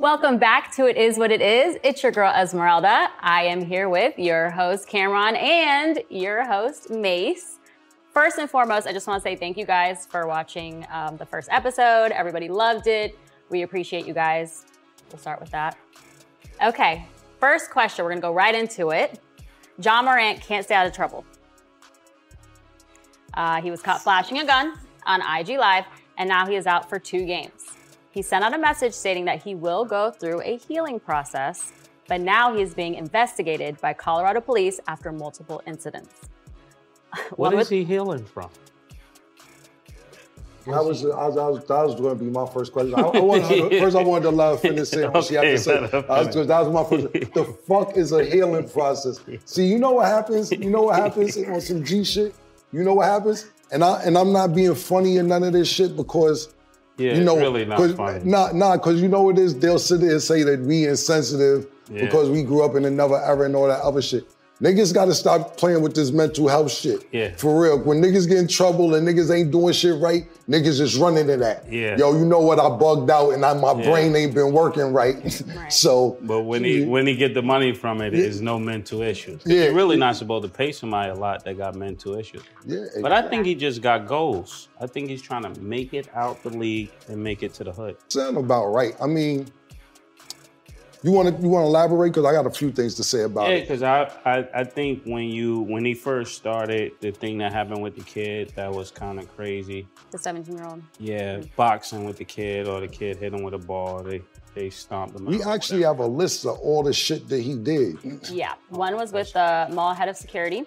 Welcome back to It Is What It Is. It's your girl Esmeralda. I am here with your host Cameron and your host Mace. First and foremost, I just want to say thank you guys for watching um, the first episode. Everybody loved it. We appreciate you guys. We'll start with that. Okay, first question. We're gonna go right into it. Ja Morant can't stay out of trouble. Uh, he was caught flashing a gun on IG Live, and now he is out for two games. He sent out a message stating that he will go through a healing process, but now he is being investigated by Colorado police after multiple incidents. What One is with- he healing from? That was, I was, I was, that was going to be my first question. I, I wanted, first, I wanted to let her finish saying what oh, she had to say. let her I was- that was my first. The fuck is a healing process? See, you know what happens? You know what happens on some G shit? You know what happens? And I and I'm not being funny or none of this shit because Yeah, you know, really not 'cause- funny. Nah, nah, because you know what it is? They'll sit there and say that we insensitive Yeah. because we grew up in another era and all that other shit. Niggas gotta stop playing with this mental health shit. Yeah. For real. When niggas get in trouble and niggas ain't doing shit right, niggas just running to that. Yeah. Yo, you know what? I bugged out and I, my Yeah. brain ain't been working right. so But when he when he get the money from it, there's no mental issues. Yeah. You're really not supposed to pay somebody a lot that got mental issues. yeah, But I think he just got goals. I think he's trying to make it out the league and make it to the hood. sound about right. I mean, you wanna you wanna elaborate? Because I got a few things to say about it. Yeah, it. because I, I I think when you when he first started, the thing that happened with the kid that was kind of crazy. the 17 year old. Yeah, boxing with the kid or the kid hit him with a ball. They they stomped him. We actually have a list of all the shit that he did. Yeah, one was with the mall head of security.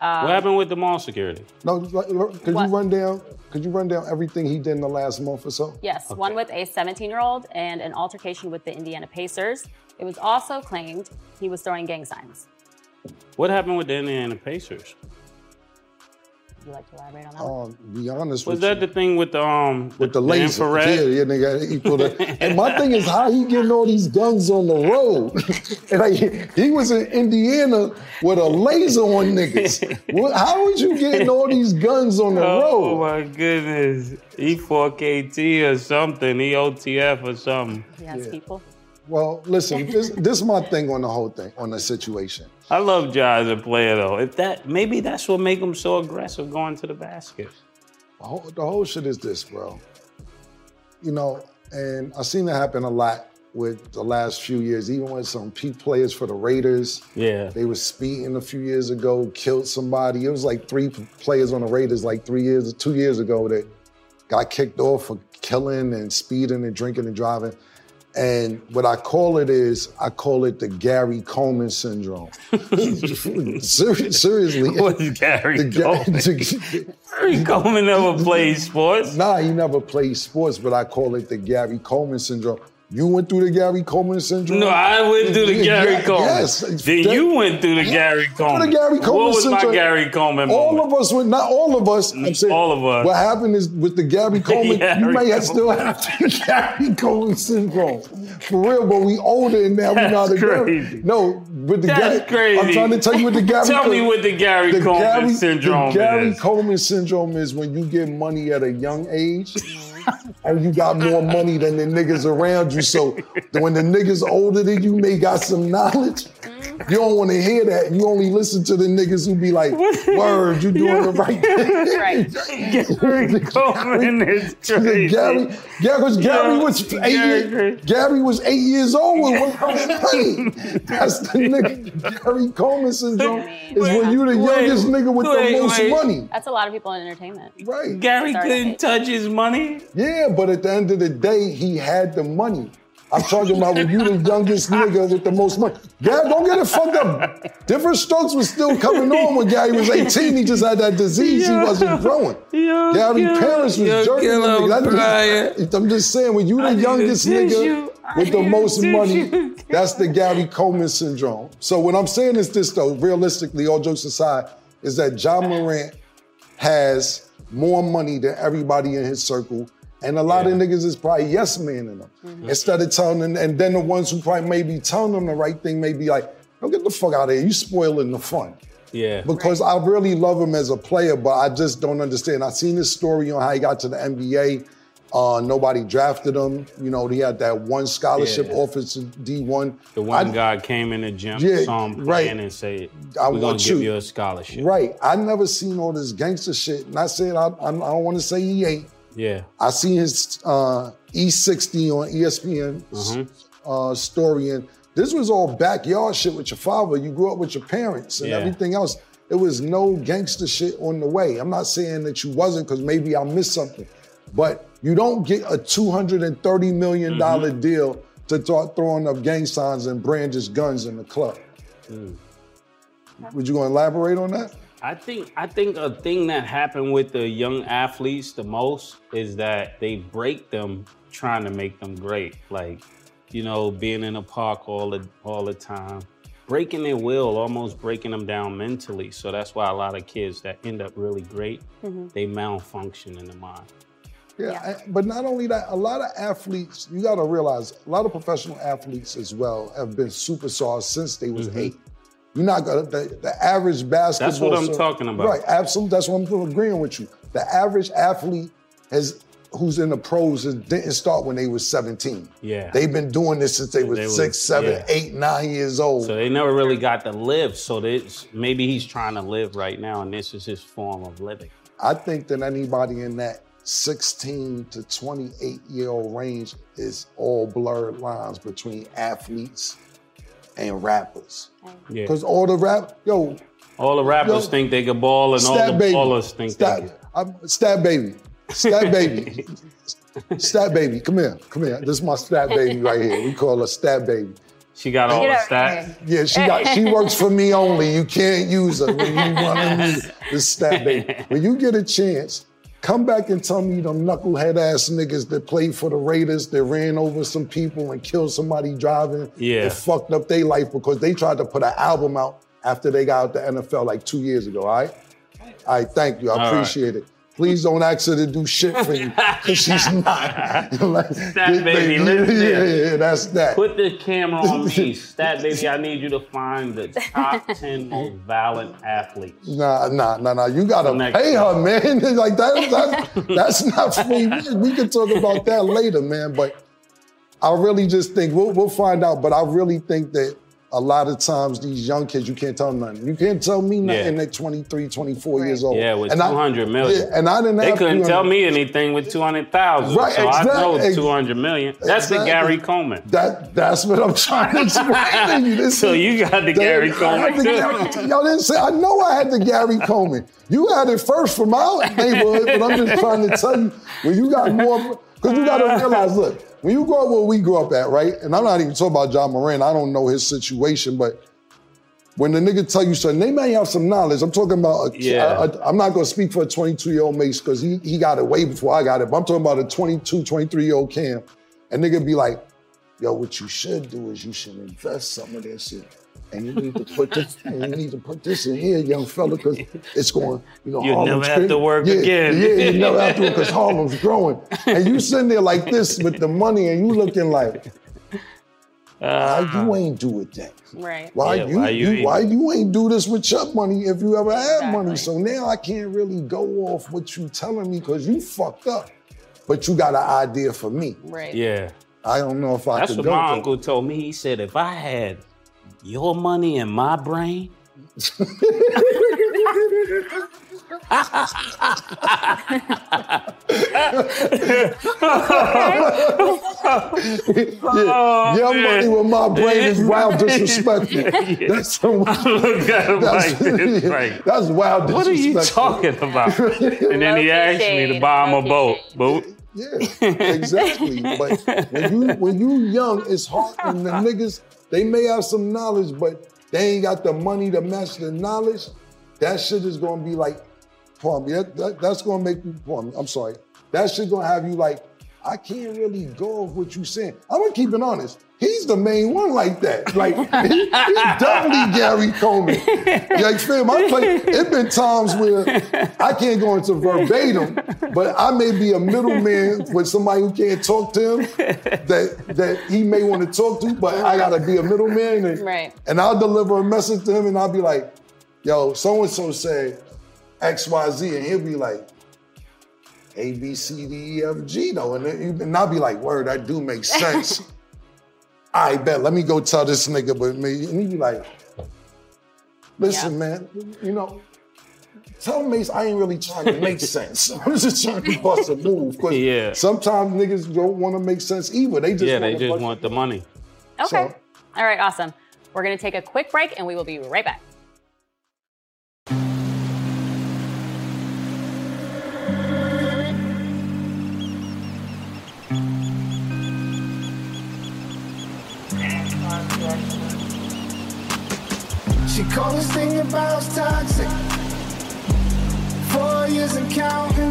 Um, What happened with the mall security? No, could What? you run down? Could you run down everything he did in the last month or so? Yes, one with a 17 year old and an altercation with the Indiana Pacers. It was also claimed he was throwing gang signs. What happened with the Indiana Pacers? Would you like to elaborate on that? one? Um, be honest Was with that you. the thing with the um with the laser? infrared? Yeah, yeah, nigga. Equal to, and my thing is how he getting all these guns on the road. and like, he was in Indiana with a laser on niggas. What, how was you getting all these guns on the Oh road? Oh my goodness. E4KT or something, E EOTF or something. He has people. Well, listen, this, this is my thing on the whole thing, on the situation. I love Ja as a player though. If that maybe that's what make him so aggressive going to the basket. The whole, the whole shit is this, bro. You know, and I've seen that happen a lot with the last few years, even with some peak players for the Raiders. Yeah. They were speeding a few years ago, killed somebody. It was like three players on the Raiders like three years, two years ago that got kicked off for killing and speeding and drinking and driving. And what I call it is, I call it the Gary Coleman syndrome. Seriously. What's Gary The Coleman? the- Gary Coleman never played sports. Nah, he never played sports, but I call it the Gary Coleman syndrome. You went through the Gary Coleman syndrome? No, I went through the Yeah, Gary yeah, Coleman. yes. Then That- you went through the Gary Coleman. the Gary Coleman What was my syndrome. Gary Coleman All moment? of us went, not all of us. I'm saying All of us. What happened is with the Gary Coleman, Gary you may Coleman. still have the Gary Coleman syndrome. For real, but we older and now we know how to That's do crazy. it. No, with the That's Gary, I'm trying to tell you what the Gary Tell me what the Gary the Coleman Gary, syndrome the Gary is. Coleman syndrome is when you get money at a young age and you got more money than the niggas around you. So when the niggas older than you may got some knowledge, Mm-hmm. you don't want to hear that. You only listen to the niggas who be like, word, you doing the right thing. Right. Gary Coleman is crazy. Gary, Gary, was, Gary Yo, was eight Gary- years, Gary was eight years old when we playing. That's the nigga. Gary Coleman syndrome is when you the Wait, youngest nigga with wait, the most wait. money. That's a lot of people in entertainment. Right. Gary Sorry. couldn't touch his money. Yeah, but at the end of the day, he had the money. I'm talking about when you the youngest nigga with the most money. Gary, don't get it fucked up. Different strokes was still coming on when Gary was 18. He just had that disease. He wasn't growing. Yo, Gary yo, parents was yo, jerking the him, I'm just, I'm just saying, when you the I youngest nigga tissue. I with the most money, tissue. that's the Gary Coleman syndrome. So what I'm saying is this though, realistically, all jokes aside, is that Ja Morant has more money than everybody in his circle. And a lot of niggas is probably yes man in them. Instead of telling them, and then the ones who probably may be telling them the right thing may be like, don't get the fuck out of here. You spoiling the fun. Yeah. Because I really love him as a player, but I just don't understand. I seen this story on how he got to the NBA, Uh, nobody drafted him. You know, he had that one scholarship Yeah. offer to D1. The one I- guy came in the gym, Yeah, saw him right. and said, I "We're gonna want give you." you a scholarship." Right. I never seen all this gangster shit. Not saying I, I, I don't want to say he ain't. Yeah. I seen his uh, E60 on ESPN Mhm. uh, story, and this was all backyard shit with your father. You grew up with your parents and Yeah. everything else. There was no gangster shit on the way. I'm not saying that you wasn't, because maybe I missed something, but you don't get a 230 million dollar Mm-hmm. deal to start throwing up gang signs and brandish guns in the club. Mm. Would you gonna elaborate on that? I think I think a thing that happened with the young athletes the most is that they break them trying to make them great. Like, you know, being in a park all the all the time, breaking their will, almost breaking them down mentally. So that's why a lot of kids that end up really great, mm-hmm. they malfunction in the mind. Yeah, Yeah. I- but not only that, a lot of athletes, you got to realize, a lot of professional athletes as well have been superstars since they was mm-hmm. eight. You're not gonna the, the average basketball. Mm-hmm. I'm talking about. Right, absolutely. That's what I'm agreeing with you. The average athlete has who's in the pros didn't start when they was 17. Yeah. They've been doing this since they was- six, seven, yeah. eight, nine years old. So they never really got to live. So this maybe he's trying to live right now, and this is his form of living. I think that anybody in that 16 to 28 year old range is all blurred lines between athletes and rappers. Yeah. Because all the rap, yo, All the rappers Yo, think they can ball, and all stat the baby, ballers think they can. stat, I'm, stat baby, stat baby, stat baby. Come here, come here. This is my stat baby right here. We call her stat baby. She got all the over stats. Yeah, she got she works for me only. You can't use her when you want to use this stat baby. When you get a chance, come back and tell me them knucklehead ass niggas that played for the Raiders that ran over some people and killed somebody driving. Yeah. That fucked up their life because they tried to put an album out after they got out the NFL like two years ago. All right. All right. Thank you. I All right. appreciate it. Please don't ask her to do shit for you because she's not. Like, Stat baby, listen yeah, yeah, yeah, that's that. Put the camera on me, stat baby. I need you to find the top ten most violent athletes. Nah, nah, nah, nah. You gotta Next pay her, man. like that, that's, that's not free. We, we can talk about that later, man. But I really just think we'll, we'll find out. But I really think that a lot of times these young kids, you can't tell them nothing. You can't tell me nothing Yeah. at 23, 24 Right. years old. Yeah, with And I- 200 million. Yeah, and I didn't They have couldn't tell me anything with 200,000. Right, so I exact- know 200 million. That's the Gary Coleman. That that's what I'm trying to explain to you. This So is- you got the That- Gary I Coleman had the too. Gary- Y'all didn't say. I know I had the Gary Coleman. You had it first from our neighborhood, but I'm just trying to tell you when you got more. Because you got to realize, look, when you grow up where we grew up at, right? And I'm not even talking about Ja Morant. I don't know his situation, but when the nigga tell you something, they may have some knowledge. I'm talking about. A, Yeah. I, am not going to speak for a 22 year old Mace because he he got it way before I got it. But I'm talking about a 22, 23 year old Cam, and nigga be like, yo, what you should do is you should invest some of that shit. And you need to put this, and you need to put this in here, young fella, because it's going, you know, You'll Harlem's never have to work yeah, again. Yeah, you never have to work because Harlem's growing. And you sitting there like this with the money, and you looking like, why you uh, ain't do it then? Right. Why Yeah, you, why you you ain't- why you ain't do this with your money if you ever had money? So now I can't really go off what you telling me because you fucked up. But you got an idea for me. Right. Yeah. I don't know if I That's could what go. my there. uncle told me. He said, if I had your money in my brain, yeah, your man. money with my brain is wild disrespectful. That's some, look at him like this, like, that's wild what are you talking about? And then he asked me to buy him a boat. Boat. Yeah, exactly. but when you when you young, it's hard. And the niggas, they may have some knowledge, but they ain't got the money to match the knowledge. That shit is gonna be like, pardon me. That, that- that's gonna make you. Pardon me. I'm sorry. That shit gonna have you like, I can't really go off what you saying. I'm gonna keep it honest. He's the main one like that. Like he, he's definitely Gary Coleman. Like fam, I play. It been times where I can't go into verbatim, but I may be a middleman with somebody who can't talk to him that that he may want to talk to, but I gotta be a middleman and, Right. and I'll deliver a message to him and I'll be like, yo, so and so said X, Y, Z, and he'll be like, A, B, C, D, E, F, G though. And, then, and I'll be like, word, that do make sense. I bet, let me go tell this nigga, but me, and he be like, listen, Yeah. man, you know, tell Mace I ain't really trying to make sense. I'm just trying to bust a move. 'cause Yeah. sometimes niggas don't want to make sense either. They just yeah, they wanna just want the money. Okay. So- All right, awesome. We're going to take a quick break and we will be right back. She called this thing about toxic. Four years and counting.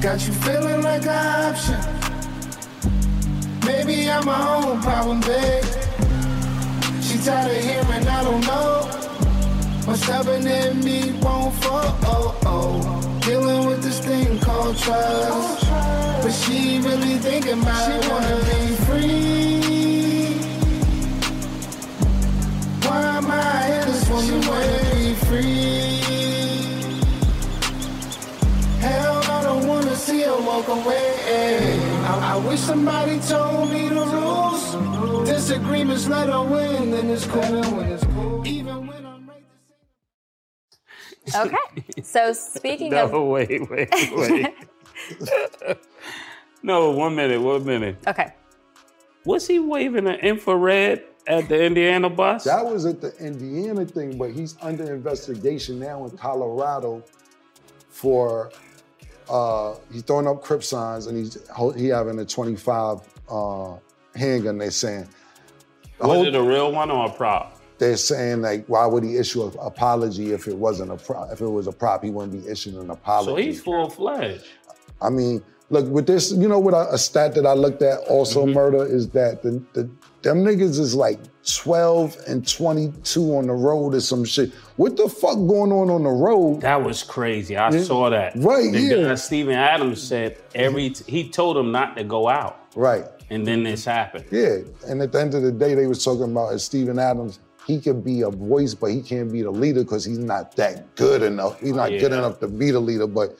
Got you feeling like an option. Maybe I'm my own problem, babe. She tired of hearing I don't know. What's stubborn in me won't fall. Oh, oh. Dealing with this thing called trust. But she really thinking about it. Wanna be free. I in this woman wanna be free? Hell, I don't wanna see her walk away. I, I wish somebody told me the rules. Disagreements let her win, and it's cool. Even when I'm right to. Okay. So speaking No, of wait, wait, wait. no, one minute, one minute. Okay. Was he waving an infrared at the Indiana bus? That was at the Indiana thing, but he's under investigation now in Colorado for uh, he's throwing up crip signs and he's he having a 25 uh, handgun. They're saying. Was whole- it a real one or a prop? they're saying like, why would he issue an apology if it wasn't a prop? If it was a prop, he wouldn't be issuing an apology. So he's full fledged. I mean, look with this, you know what? A, a stat that I looked at also Mm-hmm. murder is that the, the them niggas is like 12 and 22 on the road or some shit. What the fuck going on on the road? That was crazy. I saw that. Right, the yeah. Guy, Steven Adams said every t- he told him not to go out, Right. and then this happened. Yeah. And at the end of the day, they was talking about as Steven Adams, he could be a voice, but he can't be the leader because he's not that good enough. He's not good enough to be the leader. But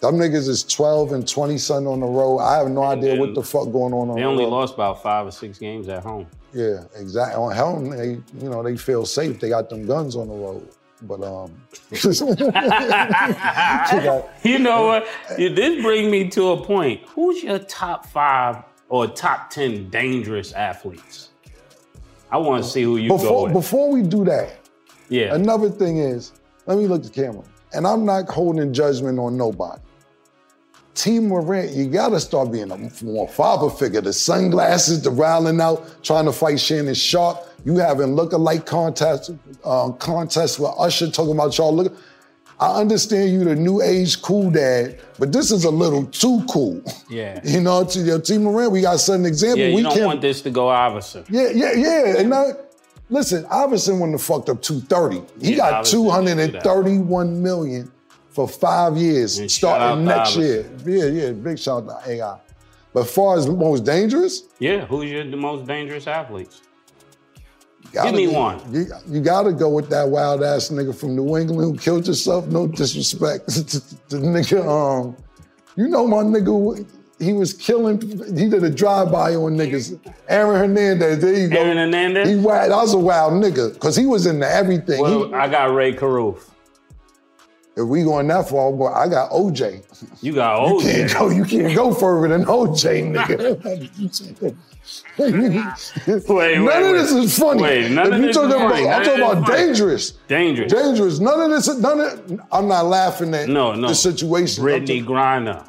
them niggas is 12 and 20 something on the road. I have no idea what the fuck going on on They the only lost about five or six games at home. Yeah, exactly. On home, they you know they feel safe. They got them guns on the road. But um, got- You know what? This bring me to a point. Who's your top five or top ten dangerous athletes? I want to see who you go with. before we do that, yeah. another thing is, let me look at the camera, and I'm not holding judgment on nobody. T. Morant, you gotta start being a more father figure. The sunglasses, the riling out, trying to fight Shannon Sharpe. You having look-alike contest, uh, contest with Usher talking about y'all look. I understand you the new age cool dad, but this is a little too cool. Yeah. You know, to your T. Morant, we got to set an example. yeah, you we don't can't. want this to go Iverson. Yeah, yeah, yeah. And I, listen, Iverson wouldn't have fucked up 230. He Yeah, got Iverson didn't do that. 231 million for five years, And starting next year. Yeah, yeah, big shout out to AI. But as far as most dangerous, Yeah, who's your the most dangerous athletes? gotta me be- one. You, you gotta go with that wild ass nigga from New England who killed himself. No disrespect to the nigga. Um, you know my nigga. He was killing. He did a drive by on niggas. Aaron Hernandez. There you go. Aaron Hernandez? He wild. That was a wild nigga because he was into everything. Well, He- I got Rae Carruth. If we going that far, boy, I got OJ. You got OJ. You can't go. You can't go further than OJ, nigga. Wait, none wait, of wait. this is funny. Wait, none if of you this talking is about, funny. I'm talking about this is funny. dangerous. Dangerous. Dangerous. None of this. None of. I'm not laughing at No, no. the situation. Brittney Griner.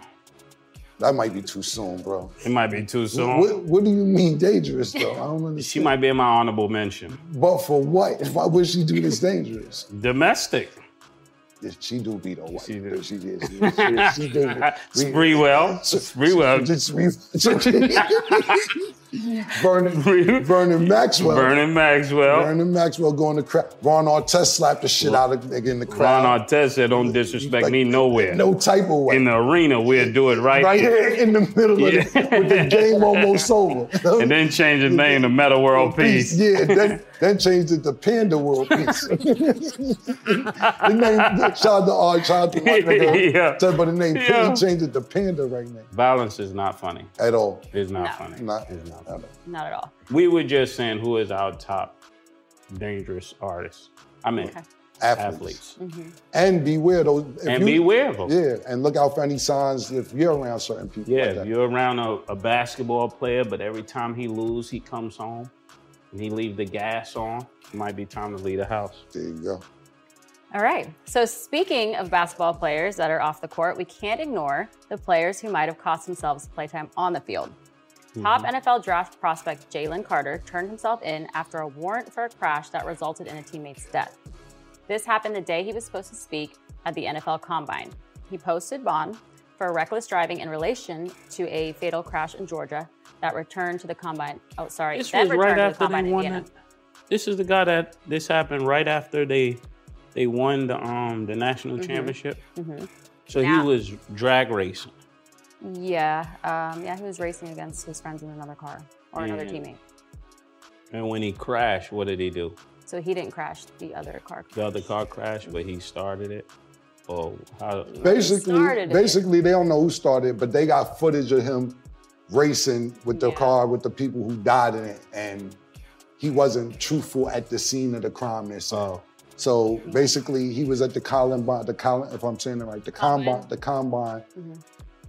that might be too soon, bro. It might be too soon. What, what do you mean dangerous, though? I don't understand. She might be in my honorable mention. But for what? Why would she do this dangerous? Domestic. She do be the white. She do. She did. She, she, she do. Sprewell. Spree well. Vernon, Vernon Maxwell. Vernon Maxwell. Vernon Maxwell going to crowd. Ron Artest slapped the shit out of nigga in the crowd. Ron Artest said, "Don't disrespect Like, me nowhere. No type of way. In the arena, we'll do it right, right here. in the middle Yeah. of the, with the game almost over. And then change his name to Metta World Peace. Yeah, then, then changed it to Panda World Peace. the name, shout out to Art, shout out to my nigga. Yeah. Said, But the name, Yeah. he changed it to Panda right now. Violence is not funny. At all. It's not No. funny. Not, It's not at funny. all. Not at all. We were just saying who is our top dangerous artist. I mean, Okay. Athletes. athletes. Mm-hmm. And beware those. if And you- beware of them. Yeah, and look out for any signs if you're around certain people. Yeah, like if that. you're around a, a basketball player, but every time he lose, he comes home and he leave the gas on, it might be time to leave the house. There you go. All right. So, speaking of basketball players that are off the court, we can't ignore the players who might have cost themselves playtime on the field. Mm-hmm. Top NFL draft prospect Jalen Carter turned himself in after a warrant for a crash that resulted in a teammate's death. This happened the day he was supposed to speak at the NFL Combine. He posted bond for reckless driving in relation to a fatal crash in Georgia that returned to the Combine. Oh, sorry. This that was right returned to the after they won. Indiana. The, this is the guy that this happened right after they they won the um the national championship. So Yeah. he was drag racing. Yeah, um, yeah, he was racing against his friends in another car or another teammate. And when he crashed, what did he do? So he didn't crash the other car. The other car crashed, but he started it. Oh, how? Basically, started it. basically they don't know who started, it, but they got footage of him racing with the Yeah. car with the people who died in it, and he wasn't truthful at the scene of the crime. They're. Oh, So basically, he was at the Columbine, the Col- if I'm saying it right, the combine, the combine,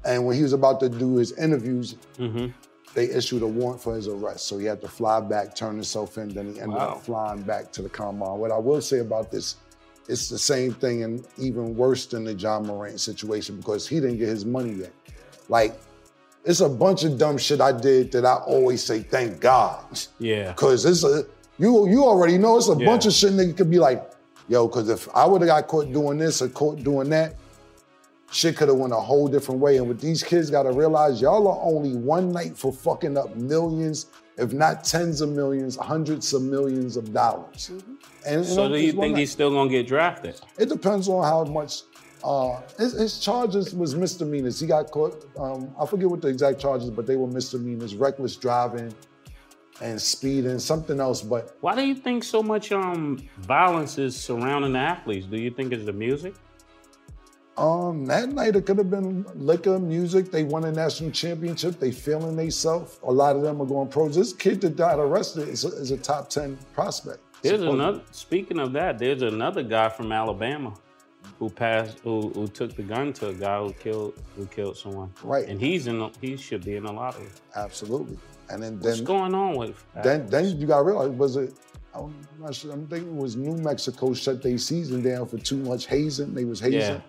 and when he was about to do his interviews, mm-hmm. they issued a warrant for his arrest. So he had to fly back, turn himself in, then he ended Wow. up flying back to the combine. What I will say about this, it's the same thing and even worse than the Ja Morant situation because he didn't get his money yet. Like, it's a bunch of dumb shit I did that I always say, thank God. Yeah. Cause it's a you you already know it's a Yeah. bunch of shit nigga could be like, yo, cause if I would have got caught doing this or caught doing that, shit could have went a whole different way. And what these kids gotta realize, y'all are only one night for fucking up millions, if not tens of millions, hundreds of millions of dollars. Mm-hmm. And So do you think night. he's still gonna get drafted? It depends on how much. Uh, his, his charges was misdemeanors. He got caught. Um, I forget what the exact charges, but they were misdemeanors: reckless driving and speeding, something else. But Why do you think so much um violence is surrounding the athletes? Do you think it's the music? um, that night it could have been liquor, music. They won a national championship. They feeling themselves. A lot of them are going pros. This kid that got arrested is a, is a top ten prospect. There's supposedly. another. Speaking of that, there's another guy from Alabama who passed, who, who took the gun to a guy who killed who killed someone. Right. And he's in. The, he should be in the lottery. Absolutely. And then What's then going on with? Then, then you got to realize, was it? I'm not sure. I'm thinking it was New Mexico shut their season down for too much hazing. They was hazing. Yeah.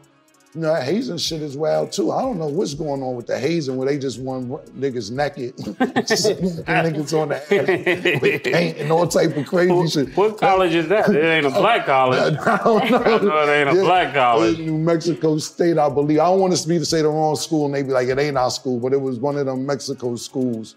You know, that hazing shit is wild too. I don't know what's going on with the hazing where they just want niggas naked, niggas on the ass with paint and all type of crazy What, shit. what college is that? It ain't a black college. I don't know. Know it ain't a Yeah. black college. New Mexico State, I believe. I don't want to be to say the wrong school and they be like, it ain't our school, but it was one of them Mexico schools.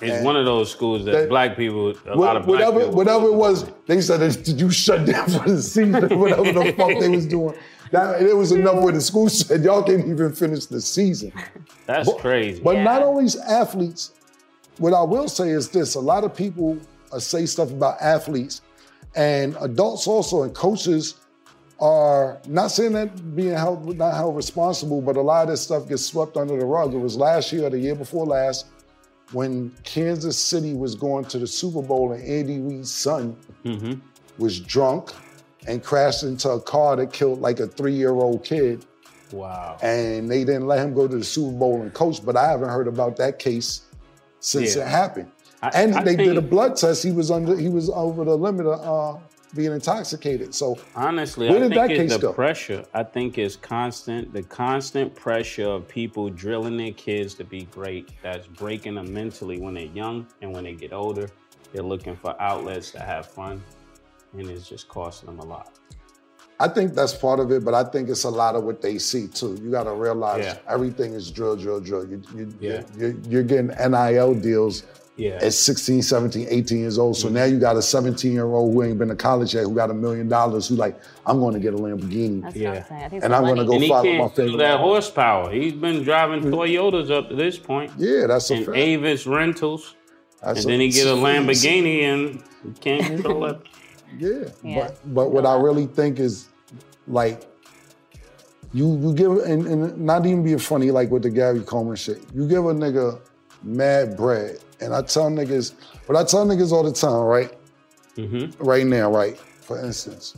It's And one of those schools that, that- black people, a Wha- lot of black whatever, people. whatever it was, they said, did you shut down for the season? whatever the fuck they was doing. That, it was enough where the school said, y'all can't even finish the season. That's crazy. But Yeah. not only athletes, what I will say is this, a lot of people uh, say stuff about athletes and adults also and coaches are not saying that being held not held responsible, but a lot of this stuff gets swept under the rug. It was last year or the year before last when Kansas City was going to the Super Bowl and Andy Reid's son hmm was drunk and crashed into a car that killed like a three-year-old kid Wow. and they didn't let him go to the Super Bowl and coach. But I haven't heard about that case since Yeah. it happened. I- and I they did a blood test. He was under. He was over the limit of uh, being intoxicated. So Honestly, Where I did that think it's case the go? pressure. I think it's constant, the constant pressure of people drilling their kids to be great. That's breaking them mentally when they're young, and when they get older, they're looking for outlets to have fun, and it's just costing them a lot. I think that's part of it. But I think it's a lot of what they see too. You got to realize Yeah. everything is drill, drill, drill. You, you, Yeah. you're, you're getting NIL deals Yeah. at 16, 17, 18 years old. So now you got a 17 year old who ain't been to college yet, who got a million dollars, who like, I'm going to get a Lamborghini. That's Yeah. what I'm saying. And I'm gonna go and follow my can't feel favorite that rapper. horsepower. He's been driving mm-hmm. Toyotas up to this point. Yeah, that's a And fact. Avis rentals. That's And a- then he get a Lamborghini and he can't control it. Yeah, Yeah. but but what I really think is like you you give and, and not even being funny like with the Gary Coleman shit. You give a nigga mad bread, and I tell niggas, but I tell niggas all the time, right? Mm-hmm. Right now, right? For instance,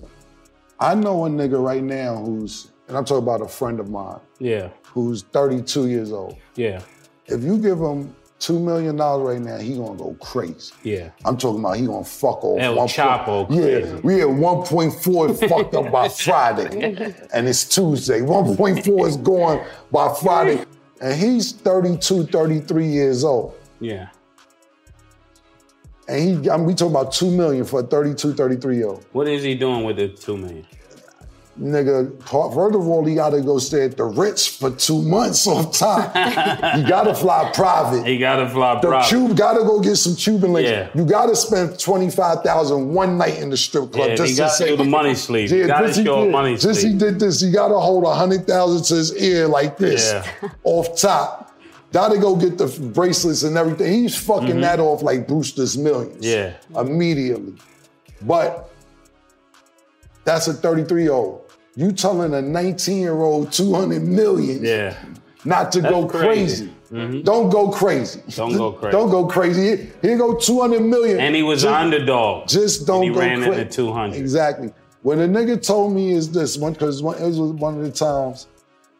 I know a nigga right now who's, and I'm talking about a friend of mine Yeah. who's 32 years old. Yeah. If you give him two million dollars right now, he gonna go crazy. Yeah. I'm talking about he gonna fuck off. El one Chapo point- crazy. Yeah, we at 1.4 fucked up by Friday. and it's Tuesday. 1.4 is going by Friday. And he's 32, 33 years old. Yeah. And he, I mean, we talking about two million for a 32, 33 year old. What is he doing with the two million? Nigga, first of all, he gotta go stay at the Ritz for two months off top. you gotta fly private. He got to fly The private. Cube gotta go get some Cuban links. Yeah. You gotta spend 25,000 one night in the strip club Yeah, just he to got say to do the money he got to he show did. money Just he did this. He got to hold a hundred thousand to his ear like this, Yeah. off top. Got to go get the bracelets and everything. He's fucking that off like Brewster's Millions. Mm-hmm. Yeah. immediately. But that's a 33 year old. You telling a 19 year old 200 million Yeah. not to go crazy. crazy. Don't go crazy. Don't go crazy. Don't go crazy. Here, go 200 million. And he was Just- underdog. just don't and he go ran cra- into 200. Exactly. What a nigga told me is this one because it was one of the times,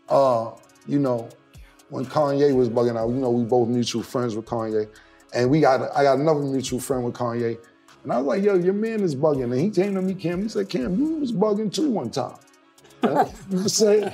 uh, you know, when Kanye was bugging out. You know, we both mutual friends with Kanye, and we got I got another mutual friend with Kanye, and I was like, "Yo, your man is bugging," and he came to me, Cam. He said, "Cam, you was bugging too one time." I said,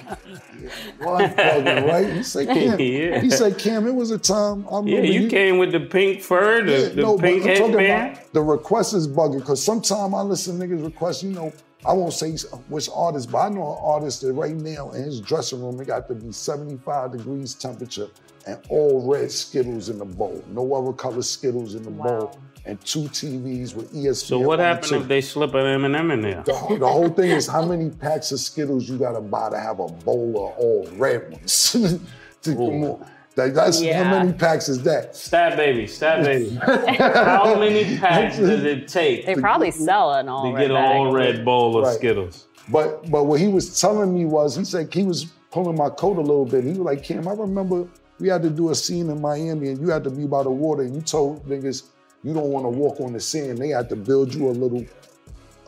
"What bugging, right?" He said, "Cam." Yeah. He said, "Cam, it was a time I Yeah, remember you came with the pink fur, the, yeah, the no, but pink I'm talking headband. about the request is bugging because sometimes I listen to niggas request, you know, I won't say which artist, but I know an artist that right now in his dressing room, it got to be 75 degrees temperature and all red Skittles in the bowl. No other color Skittles in the bowl. Wow. And two TVs with ESPN. So what on the happened two. if they slip an M&M in there? The, whole- the whole thing is how many packs of Skittles you gotta buy to have a bowl of all red ones. To- come on. That- that's Yeah. how many packs is that? Stab baby, stab baby. How many packs does it take They to probably sell an all To get an all red bowl of Right. Skittles? But but what he was telling me was he said he was pulling my coat a little bit. He was like, Cam, I remember we had to do a scene in Miami and you had to be by the water and you told niggas you don't want to walk on the sand. They had to build you a little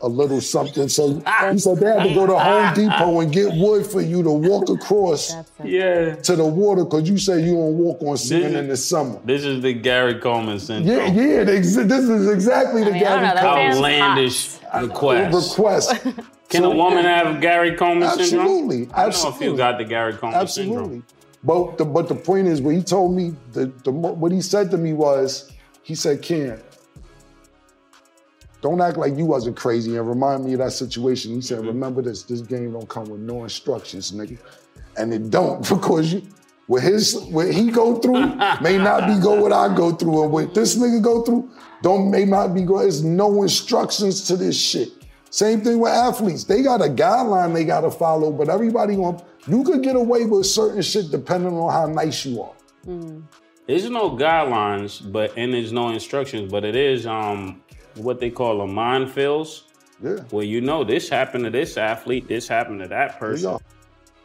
a little something. So he said they had to go to Home Depot and get wood for you to walk across Yeah. to the water because you say you don't walk on sand in the summer. This is the Gary Coleman syndrome. Yeah, yeah, they- this is exactly the mean, I don't know, Gary that Coleman man's Outlandish request. request. Can a woman have Gary Coleman syndrome? Absolutely, I know if absolutely. you got the Gary Coleman syndrome. Absolutely. But the but the point is, what he told me, the, the what he said to me was, he said, "Ken, don't act like you wasn't crazy and remind me of that situation." He Mm-hmm. said, "Remember this, this game don't come with no instructions, nigga, and it don't because you." What his what he go through may not be go what I go through, and what this nigga go through don't may not be go. There's no instructions to this shit. Same thing with athletes. They got a guideline they gotta follow, but everybody going you could get away with certain shit depending on how nice you are. There's no guidelines, but and there's no instructions, but it is um what they call a minefields, Yeah. where you know this happened to this athlete, this happened to that person,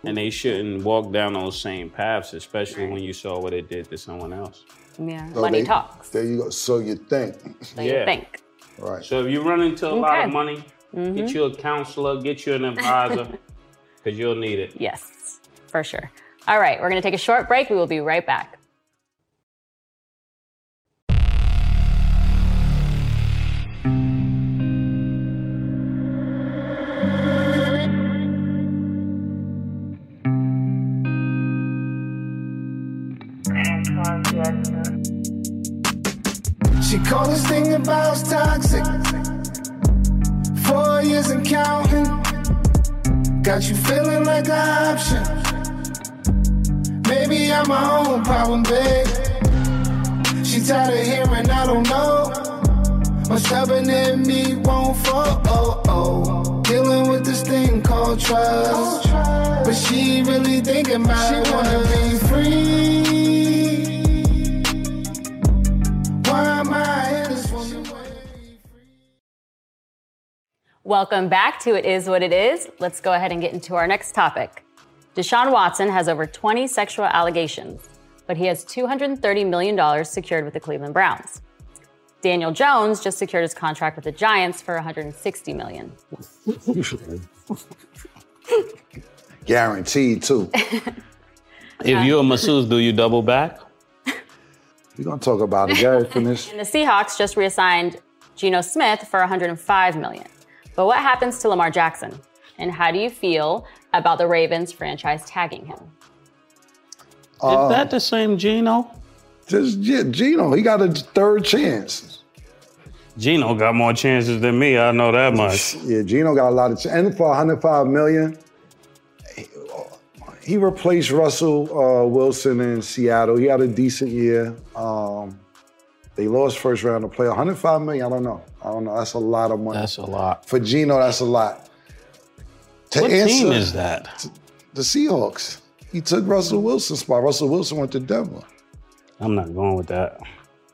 and they shouldn't walk down those same paths, especially when you saw what it did to someone else. Yeah, So money they- talks. There you go. So you think. So you Yeah. think. Right. So if you run into a lot of money, get you a counselor, get you an advisor, because you'll need it. Yes, for sure. All right, we're going to take a short break. We will be right back. She called this thing about toxic. Four years and counting. Got you feeling like an option. Maybe I'm my own problem, babe. She tired of hearing I don't know. My stubborn in me won't fall. Oh, oh. Dealing with this thing called trust. But she really thinking about She Wanna be free. Welcome back to It Is What It Is. Let's go ahead and get into our next topic. Deshaun Watson has over 20 sexual allegations, but he has $230 million secured with the Cleveland Browns. Daniel Jones just secured his contract with the Giants for 160 million. Guaranteed too. If you're a masseuse, do you double back? We're gonna talk about it. Gary, finish. And the Seahawks just reassigned Geno Smith for $105 million. But what happens to Lamar Jackson? And how do you feel about the Ravens franchise tagging him? Is that the same Geno? Just yeah, Geno, he got a third chance. Geno got more chances than me. I know that much. Yeah, Geno got a lot of ch- and for 105 million, he, he replaced Russell uh, Wilson in Seattle. He had a decent year. Um, they lost first round to play 105 million. I don't know. I don't know. That's a lot of money That's a lot. for Geno. That's a lot. To What answer, team is that? the Seahawks. He took Russell Wilson's spot. Russell Wilson went to Denver. I'm not going with that.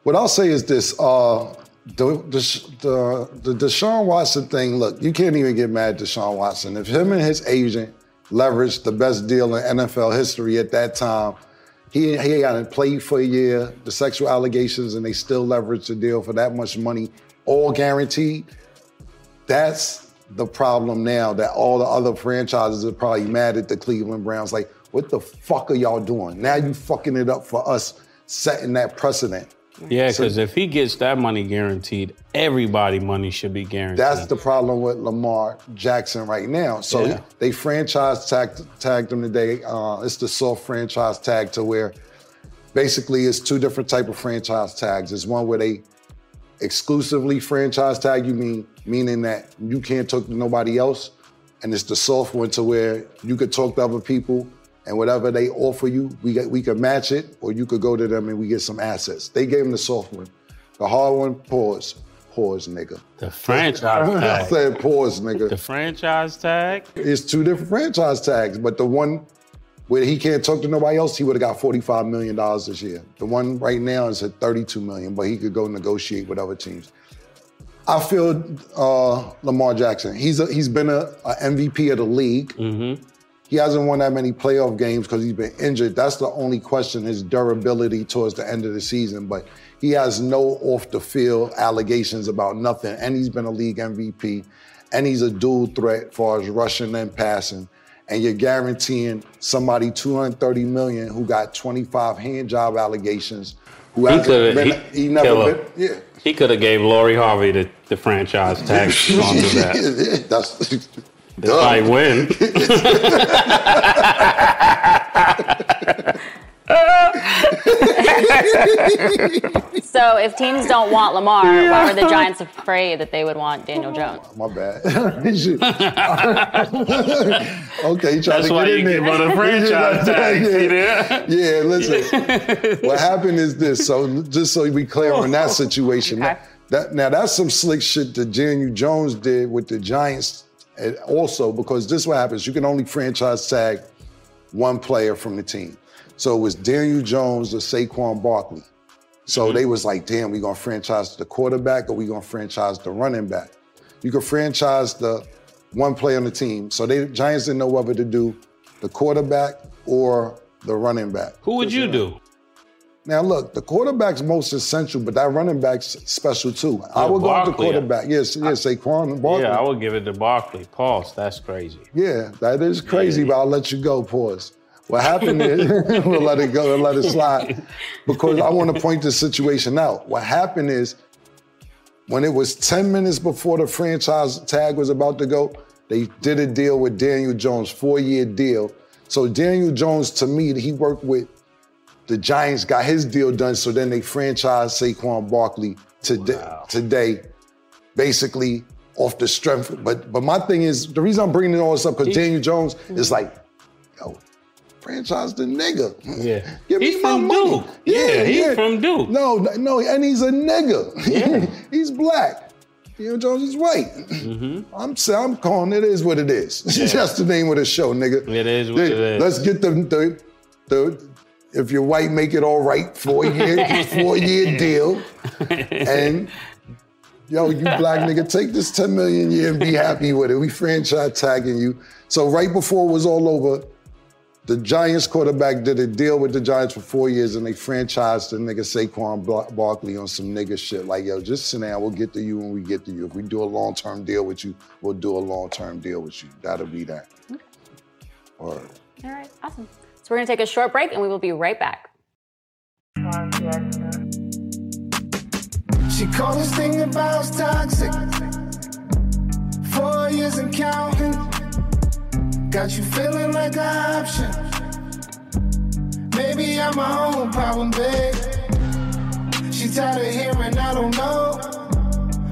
What I'll say is this: uh, the, the the the Deshaun Watson thing. Look, you can't even get mad at Deshaun Watson. If him and his agent leveraged the best deal in NFL history at that time, he he hadn't played for a year. The sexual allegations, and they still leveraged the deal for that much money, all guaranteed. That's the problem now. That all the other franchises are probably mad at the Cleveland Browns. Like, what the fuck are y'all doing? Now you fucking it up for us, setting that precedent. Yeah, because if he gets that money guaranteed, everybody money should be guaranteed. That's the problem with Lamar Jackson right now. So Yeah. they franchise tagged, tagged him today. Uh, it's the soft franchise tag to where basically it's two different type of franchise tags. It's one where they exclusively franchise tag you, mean meaning that you can't talk to nobody else, and it's the soft one to where you could talk to other people. And whatever they offer you, we get, we could match it, or you could go to them and we get some assets. They gave him the soft one. The hard one, pause, pause, nigga. the franchise tag. I said pause, nigga. The franchise tag? It's two different franchise tags, but the one where he can't talk to nobody else, he would have got $45 million this year. The one right now is at 32 million, but he could go negotiate with other teams. I feel uh, Lamar Jackson. He's a, he's been a, a MVP of the league. He hasn't won that many playoff games because he's been injured. That's the only question: his durability towards the end of the season. But he has no off the field allegations about nothing, and he's been a league MVP, and he's a dual threat as far as rushing and passing. And you're guaranteeing somebody 230 million who got 25 hand job allegations, who He hasn't coulda- been, he- he, never been, yeah. He could have gave Lori Harvey the, the franchise tag. She's gonna that. That's I win. So if teams don't want Lamar, why were the Giants afraid that they would want Daniel Jones? My bad. okay, you trying That's to why get you in give there. her the franchise tag. See there? Yeah, listen. what happened is this. So just so we clear on that oh, situation. Okay. That now that's some slick shit that Daniel Jones did with the Giants, also because this is what happens. You can only franchise tag one player from the team. So it was Daniel Jones or Saquon Barkley. So mm-hmm. they was like, damn, we gonna franchise the quarterback or we gonna franchise the running back. You could franchise the one player on the team. So they Giants didn't know whether to do the quarterback or the running back. Who would you do? Now look, the quarterback's most essential, but that running back's special too. I Yeah, would go with the quarterback. Yes, yes, Saquon Barkley. Yeah, I would give it to Barkley. Pause. That's crazy. Yeah, that is crazy, but I'll let you go. Pause. What happened is we'll let it go and let it slide because I want to point this situation out. What happened is when it was 10 minutes before the franchise tag was about to go, they did a deal with Daniel Jones, four-year deal. So Daniel Jones, to me, he worked with the Giants, got his deal done. So then they franchised Saquon Barkley today. Today, basically off the strength. But but my thing is the reason I'm bringing all this up because Daniel Jones is like, franchise the nigga. Yeah. Give me He's my from money. Duke. Yeah, he's from Duke. No, no, and he's a nigga. Yeah. he's black. Deion Jones is white. Mm-hmm. I'm saying, I'm calling it is what it is. That's the name of the show, nigga. It is what it is. Let's get the, the, the if you're white, make it all right. Four year, four year deal. And yo, you black nigga, take this 10 million year and be happy with it. We franchise tagging you. So right before it was all over, the Giants quarterback did a deal with the Giants for four years and they franchised the nigga Saquon Bar- Barkley on some nigga shit. Like, yo, just sit down, we'll get to you when we get to you. If we do a long term deal with you, we'll do a long term deal with you. That'll be that. Okay. All right. All right. awesome. So we're gonna take a short break and we will be right back. She called this thing about toxic. Four years and counting. Got you feeling like an option. Maybe I'm my own problem, babe. She tired of hearing I don't know.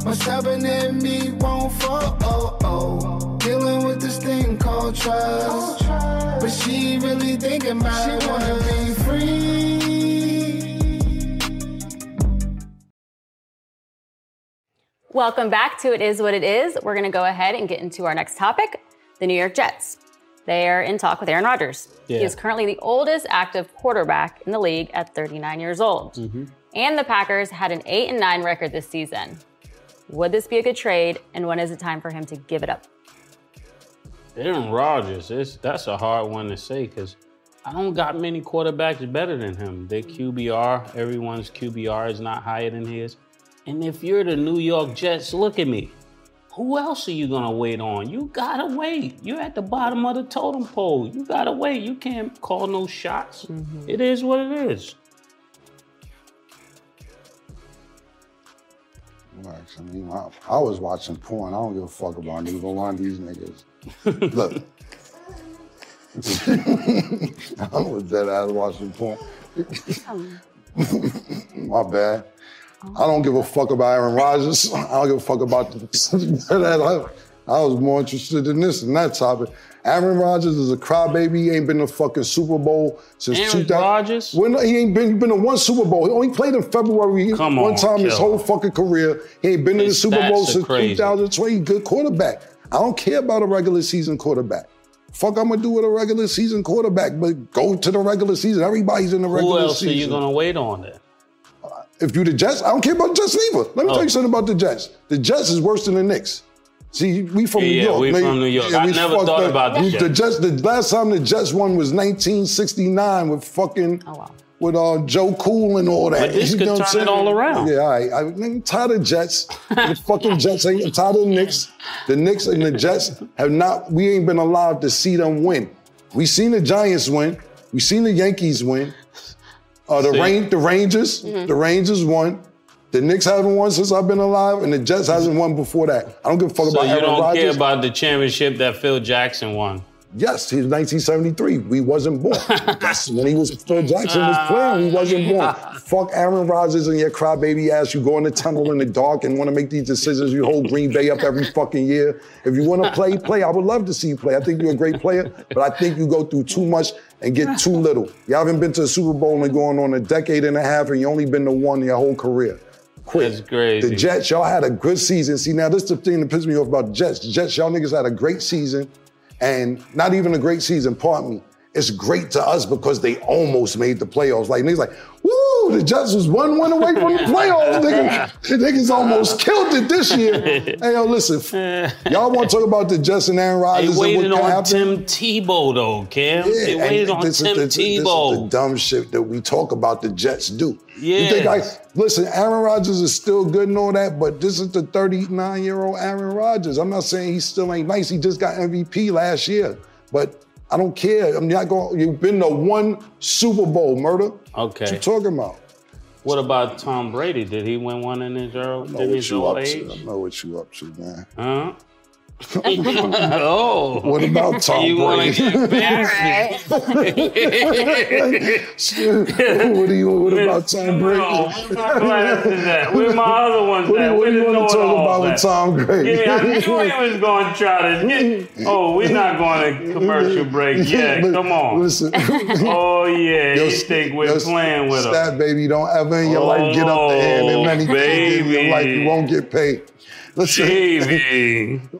My stubborn in me won't fall. Oh, oh. Dealing with this thing called trust. But she really thinking about it. Wanna be free. Welcome back to It Is What It Is. We're going to go ahead and get into our next topic the New York Jets. They are in talk with Aaron Rodgers. He is currently the oldest active quarterback in the league at 39 years old. Mm-hmm. And the Packers had an 8 and 9 record this season. Would this be a good trade? And when is it time for him to give it up? Aaron Rodgers, it's, that's a hard one to say because I don't got many quarterbacks better than him. Their QBR, everyone's QBR is not higher than his. And if you're the New York Jets, look at me. Who else are you gonna wait on? You gotta wait. You're at the bottom of the totem pole. You gotta wait. You can't call no shots. Mm-hmm. It is what it is. Actually, I, I was watching porn. I don't give a fuck about neither one of these niggas. Look. I was dead ass watching porn. My bad. I don't give a fuck about Aaron Rodgers. I don't give a fuck about the. I was more interested in this and that topic. Aaron Rodgers is a crybaby. He ain't been to fucking Super Bowl since Aaron 2000. Rodgers? When he ain't been, been to one Super Bowl. He only played in February Come one on, time his whole fucking career. He ain't been to the Super Bowl since crazy. 2020. Good quarterback. I don't care about a regular season quarterback. Fuck, I'm gonna do with a regular season quarterback, but go to the regular season. Everybody's in the regular season. Who else season. are you gonna wait on then? If you the Jets, I don't care about the Jets either. Let me Oh. tell you something about the Jets. The Jets is worse than the Knicks. See, we from Yeah, New yeah, York. we man. from New York. I we never thought up. about the We- The Jets. Jets. The last time the Jets won was 1969 with fucking Oh, wow. with uh, Joe Cool and all that. But this could what I'm turn it all around. Yeah, all right. I, I'm tired of Jets. the fucking Jets ain't I'm tired of the Knicks. The Knicks and the Jets have not. We ain't been allowed to see them win. We seen the Giants win. We seen the Yankees win. Uh, the See? Rain, the Rangers, the Rangers won. The Knicks haven't won since I've been alive, and the Jets hasn't won before that. I don't give a fuck So about you don't Rodgers. care about the championship that Phil Jackson won? Yes, he was 1973. We wasn't born. That's when he was Phil Jackson was playing. We wasn't born. Fuck Aaron Rodgers and your crybaby ass. You go in the tunnel in the dark and want to make these decisions. You hold Green Bay up every fucking year. If you want to play, play. I would love to see you play. I think you're a great player, but I think you go through too much and get too little. You haven't been to a Super Bowl and going on a decade and a half, and you only been to one your whole career. Quit. That's crazy. The Jets, y'all had a good season. See, now this is the thing that pisses me off about the Jets. The Jets, y'all niggas had a great season, and not even a great season, pardon me. It's great to us because they almost made the playoffs. Like niggas like, woo, the Jets was one win away from the playoffs. nigga. The niggas almost killed it this year. hey, yo, listen, y'all want to talk about the Jets and Aaron They Rodgers and what waited on happen? Tim Tebow though, Cam. they and waited on this is Tim the- This is the dumb shit that we talk about the Jets do. You think I listen? Aaron Rodgers is still good and all that, but this is the 39 year old Aaron Rodgers. I'm not saying he still ain't nice. He just got MVP last year, but I don't care. I'm not going. You've been to one Super Bowl, murder. What Okay. you talking about? What about Tom Brady? Did he win one in his early, I know what you up age? to. I know what you up to, man. Huh? Oh. What about Tom You Brady? what do you? What about Tom Brady? Oh, where my glasses at? Where my other ones What at? what do you want to talk about with? Tom Brady? Yeah, I knew he was going to try to get. Oh, we're not going to commercial break yet. Li- Come on. Listen. Oh yeah, Yo, you think we're yo, playing with him? Baby, don't ever in your life get up the hand in many Oh, things in your life. baby. You oh, won't get paid. Listen. Baby.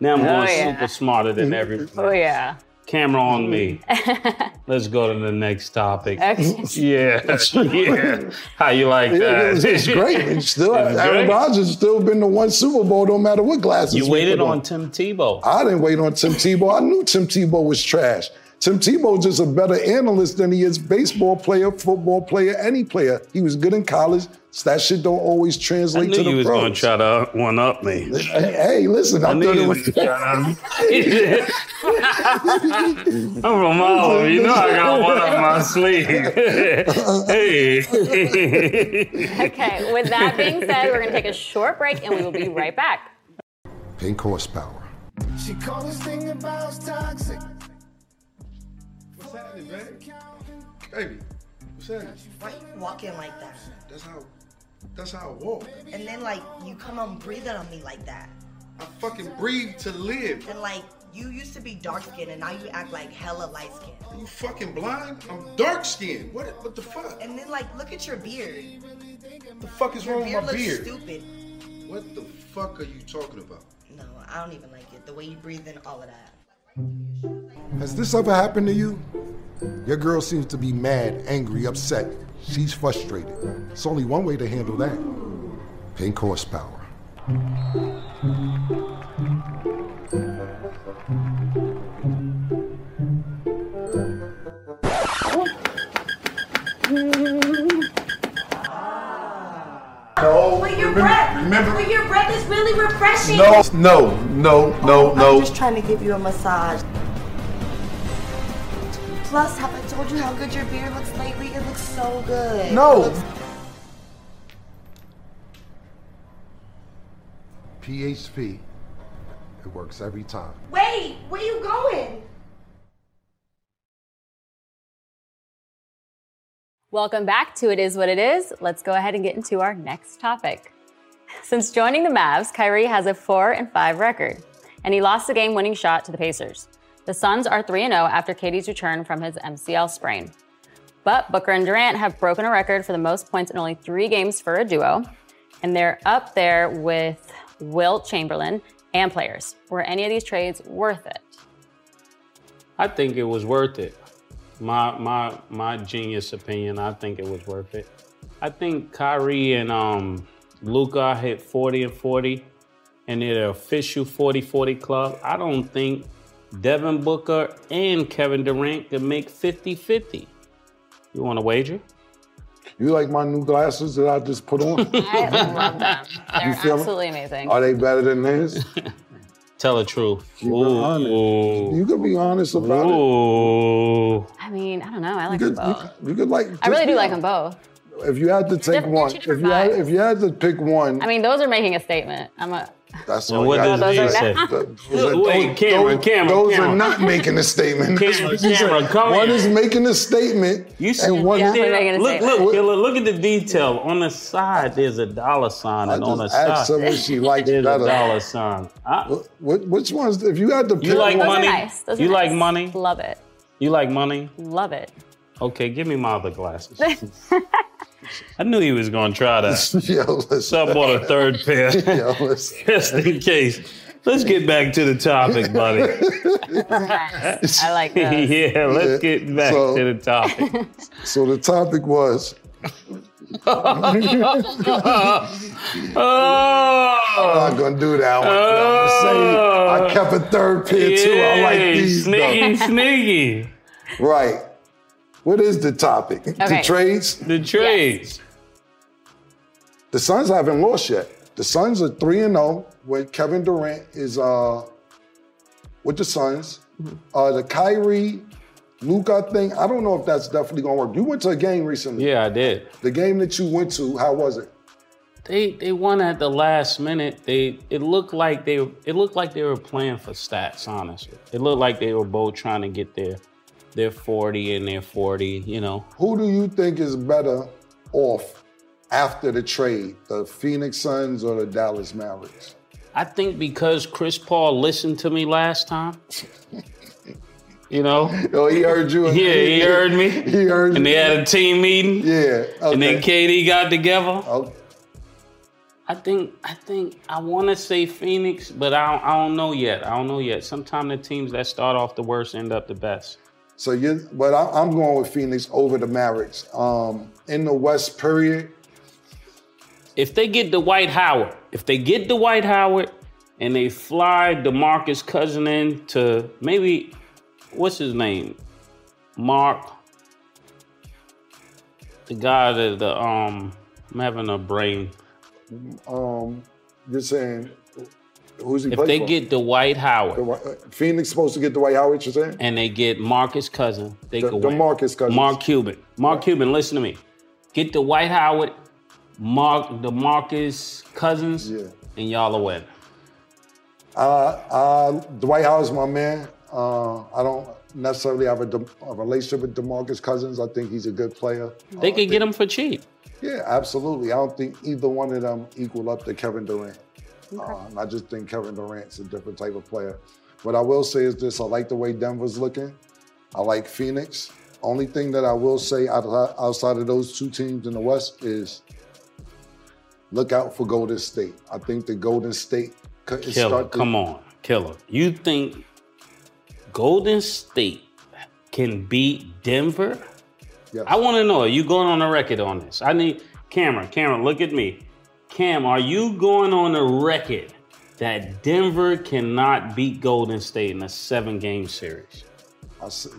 Now I'm Oh, yeah. super smarter than mm-hmm. everybody. Oh yeah. Camera on me. Let's go to the next topic. Okay. Yeah, yeah. How you like Yeah, that? it's, it's great. It's still, It's Aaron great. Rodgers still been the one Super Bowl, no matter what glasses. You we waited put on Tim Tebow. I didn't wait on Tim Tebow. I knew Tim Tebow was trash. Tim Tebow just a better analyst than he is baseball player, football player, any player. He was good in college. That shit don't always I translate knew to the pros. you was pros. going to try to one up me. Hey, hey, listen, I I'm knew doing you it was with trying to. I'm from Harlem. You know I got one up my sleeve. hey. Okay. With that being said, we're gonna take a short break and we will be right back. Pink horsepower. She called this thing about toxic. What's happening, baby? Baby, what's happening? Why you walking like that? That's how. That's how I walk. And then like you come on breathing on me like that. I fucking breathe to live. And like you used to be dark skinned and now you act like hella light skinned. You fucking blind? I'm dark skinned. What? What the fuck? And then like look at your beard. the fuck is Your wrong with beard my looks beard? stupid. What the fuck are you talking about? No, I don't even like it. The way you breathe in all of that. Has this ever happened to you? Your girl seems to be mad, angry, upset. She's frustrated. It's only one way to handle that. Pink horsepower. Your breath, but your breath is really refreshing. No, no, no, no, oh, I'm just trying to give you a massage. Plus, have I told you how good your beard looks lately? It looks so good. No. PHP. It works every time. Wait, where are you going? Welcome back to It Is What It Is. Let's go ahead and get into our next topic. Since joining the Mavs, Kyrie has a 4 and 5 record, and he lost the game winning shot to the Pacers. The Suns are 3 0 after KD's return from his MCL sprain. But Booker and Durant have broken a record for the most points in only three games for a duo, and they're up there with Wilt Chamberlain and players. Were any of these trades worth it? I think it was worth it. My my my genius opinion, I think it was worth it. I think Kyrie and um Luka hit 40 and 40 and they're the official 40-40 club. I don't think Devin Booker and Kevin Durant can make 50-50. You want to wager? You like my new glasses that I just put on? I love them. They're feel me? absolutely amazing. Are they better than his? Tell the truth. Keep it honest. Ooh. You could be honest about it. I mean, I don't know. I like You them both. you, you could like. I really do be like them both. If you had to take Different- one, if you had, if you had to pick one, I mean, those are making a statement. I'm a. that's And all. what you does gotta he say? Those are- Wait, Cameron, those, Cameron, those Cameron. are not making a statement. Cameron, Cameron, come one here. is making a statement, You see, and one Yeah. is. Making a look, statement. look, Killer, look at the detail. On the side, there's a dollar sign, I and on the just asked side, what she likes there's a dollar sign. I- What, which ones? If you had to pick You like one, money? are nice. Those are You like nice. money? Love it. you like money? Love it. Okay, give me my other glasses. I knew he was going to try that. yo, listen, So I bought a third pair, yo, listen. just in case. Let's get back to the topic, buddy. Nice. I like those. yeah, let's Yeah, get back so- to the topic. So the topic was Oh, I'm not gonna do that one. I'm gonna say I kept a third pair too. I like Yay, these. though. Sneaky, sneaky. Right. What is the topic? The trades. The trades. The Suns haven't lost yet. The Suns are three and zero when Kevin Durant is uh with the Suns. Uh, the Kyrie Luka thing. I don't know if that's definitely gonna work. You went to a game recently. Yeah, I did. The game that you went to, how was it? they they won at the last minute. They it looked like they it looked like they were playing for stats. Honestly, it looked like they were both trying to get their their forty and they're forty. You know, Who do you think is better off after the trade, the Phoenix Suns or the Dallas Mavericks? I think because Chris Paul listened to me last time. You know, Oh, he heard you. yeah, he heard me, He heard and they had a team meeting, yeah. Okay. and then KD got together. Oh, I think I think I want to say Phoenix, but I don't, I don't know yet. I don't know yet. Sometimes the teams that start off the worst end up the best. So you, but I, I'm going with Phoenix over the Mavericks. Um, in the West, period. If they get Dwight Howard, if they get Dwight Howard, and they fly Demarcus Cousin in to maybe what's his name, Mark, the guy that the um I'm having a brain. Um, you're saying who's he If they for? get Dwight Howard Whi- uh, Phoenix supposed to get Dwight Howard. You're saying? and they get Marcus Cousin, they The- could win. DeMarcus Cousins. Mark Cuban. Mark Cuban, listen to me. Get Dwight Howard, Mark the Marcus Cousins, Yeah. and y'all are win. Uh, uh, Dwight Howard's my man. Uh, I don't necessarily have a, de- a relationship with DeMarcus Cousins. I think he's a good player. They could get him for cheap. Yeah, absolutely. I don't think either one of them equal up to Kevin Durant. Uh, and I just think Kevin Durant's a different type of player. What I will say is this: I like the way Denver's looking. I like Phoenix. Only thing that I will say outside of those two teams in the West is look out for Golden State. I think the Golden State could Killer, start to- come on, killer. You think Golden State can beat Denver? Yes. I want to know. Are you going on the record on this? I need camera. Camera, look at me. Cam, are you going on the record that Denver cannot beat Golden State in a seven-game series? I said,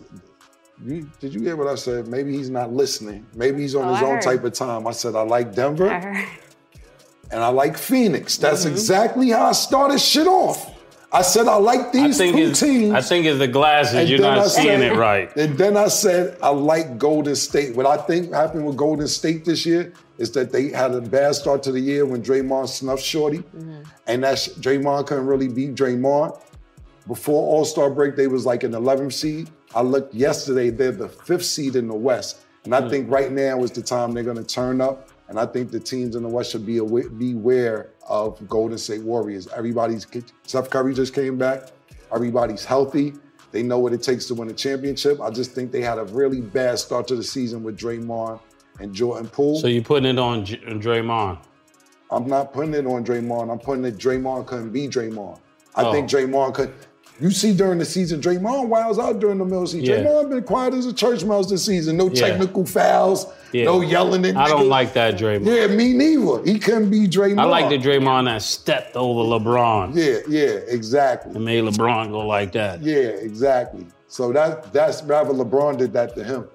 you, did you hear what I said? Maybe he's not listening. Maybe he's on Oh, his I own heard. type of time. I said I like Denver. I and I like Phoenix. That's Mm-hmm. exactly how I started shit off. I said I like these think two teams. I think it's the glasses. and You're not I seeing said- it right. And then I said I like Golden State. What I think happened with Golden State this year is that they had a bad start to the year when Draymond snuffed Shorty, mm-hmm. and that sh- Draymond couldn't really beat Draymond. Before All Star break, they was like an 11th seed. I looked yesterday; they're the fifth seed in the West, and I mm. think right now is the time they're going to turn up. And I think the teams in the West should be aware, beware of Golden State Warriors. Everybody's Steph Curry just came back. Everybody's healthy. They know what it takes to win a championship. I just think they had a really bad start to the season with Draymond and Jordan Poole. So you're putting it on J- Draymond. I'm not putting it on Draymond. I'm putting it Draymond couldn't be Draymond. I Oh. think Draymond could. You see during the season, Draymond wows out during the middle season. Yeah. Draymond been quiet as a church mouse this season. No Yeah. technical fouls. Yeah. No yelling at I don't like that Draymond. Yeah, me neither. He couldn't be Draymond. I like the Draymond that stepped over LeBron Yeah, yeah, exactly. and made LeBron go like that. Yeah, exactly. So that that's rather LeBron did that to him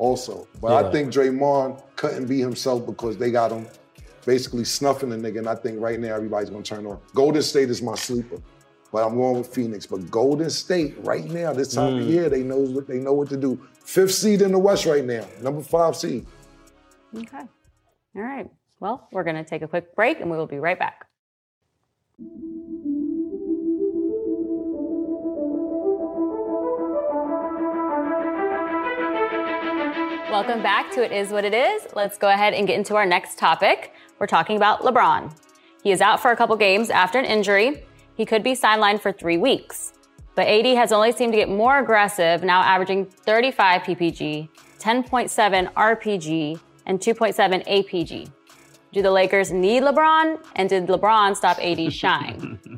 also. But Yeah. I think Draymond couldn't be himself because they got him basically snuffing the nigga. And I think right now everybody's gonna turn on. Golden State is my sleeper. But I'm going with Phoenix. But Golden State, right now, this time Mm. of year, they knows what they know what to do. Fifth seed in the West right now, number five seed. Okay. All right. Well, we're going to take a quick break and we will be right back. Welcome back to It Is What It Is. Let's go ahead and get into our next topic. We're talking about LeBron. He is out for a couple games after an injury. He could be sidelined for three weeks. But AD has only seemed to get more aggressive, now averaging 35 ppg, 10.7 RPG, and 2.7 APG. Do the Lakers need LeBron? And did LeBron stop AD's shine?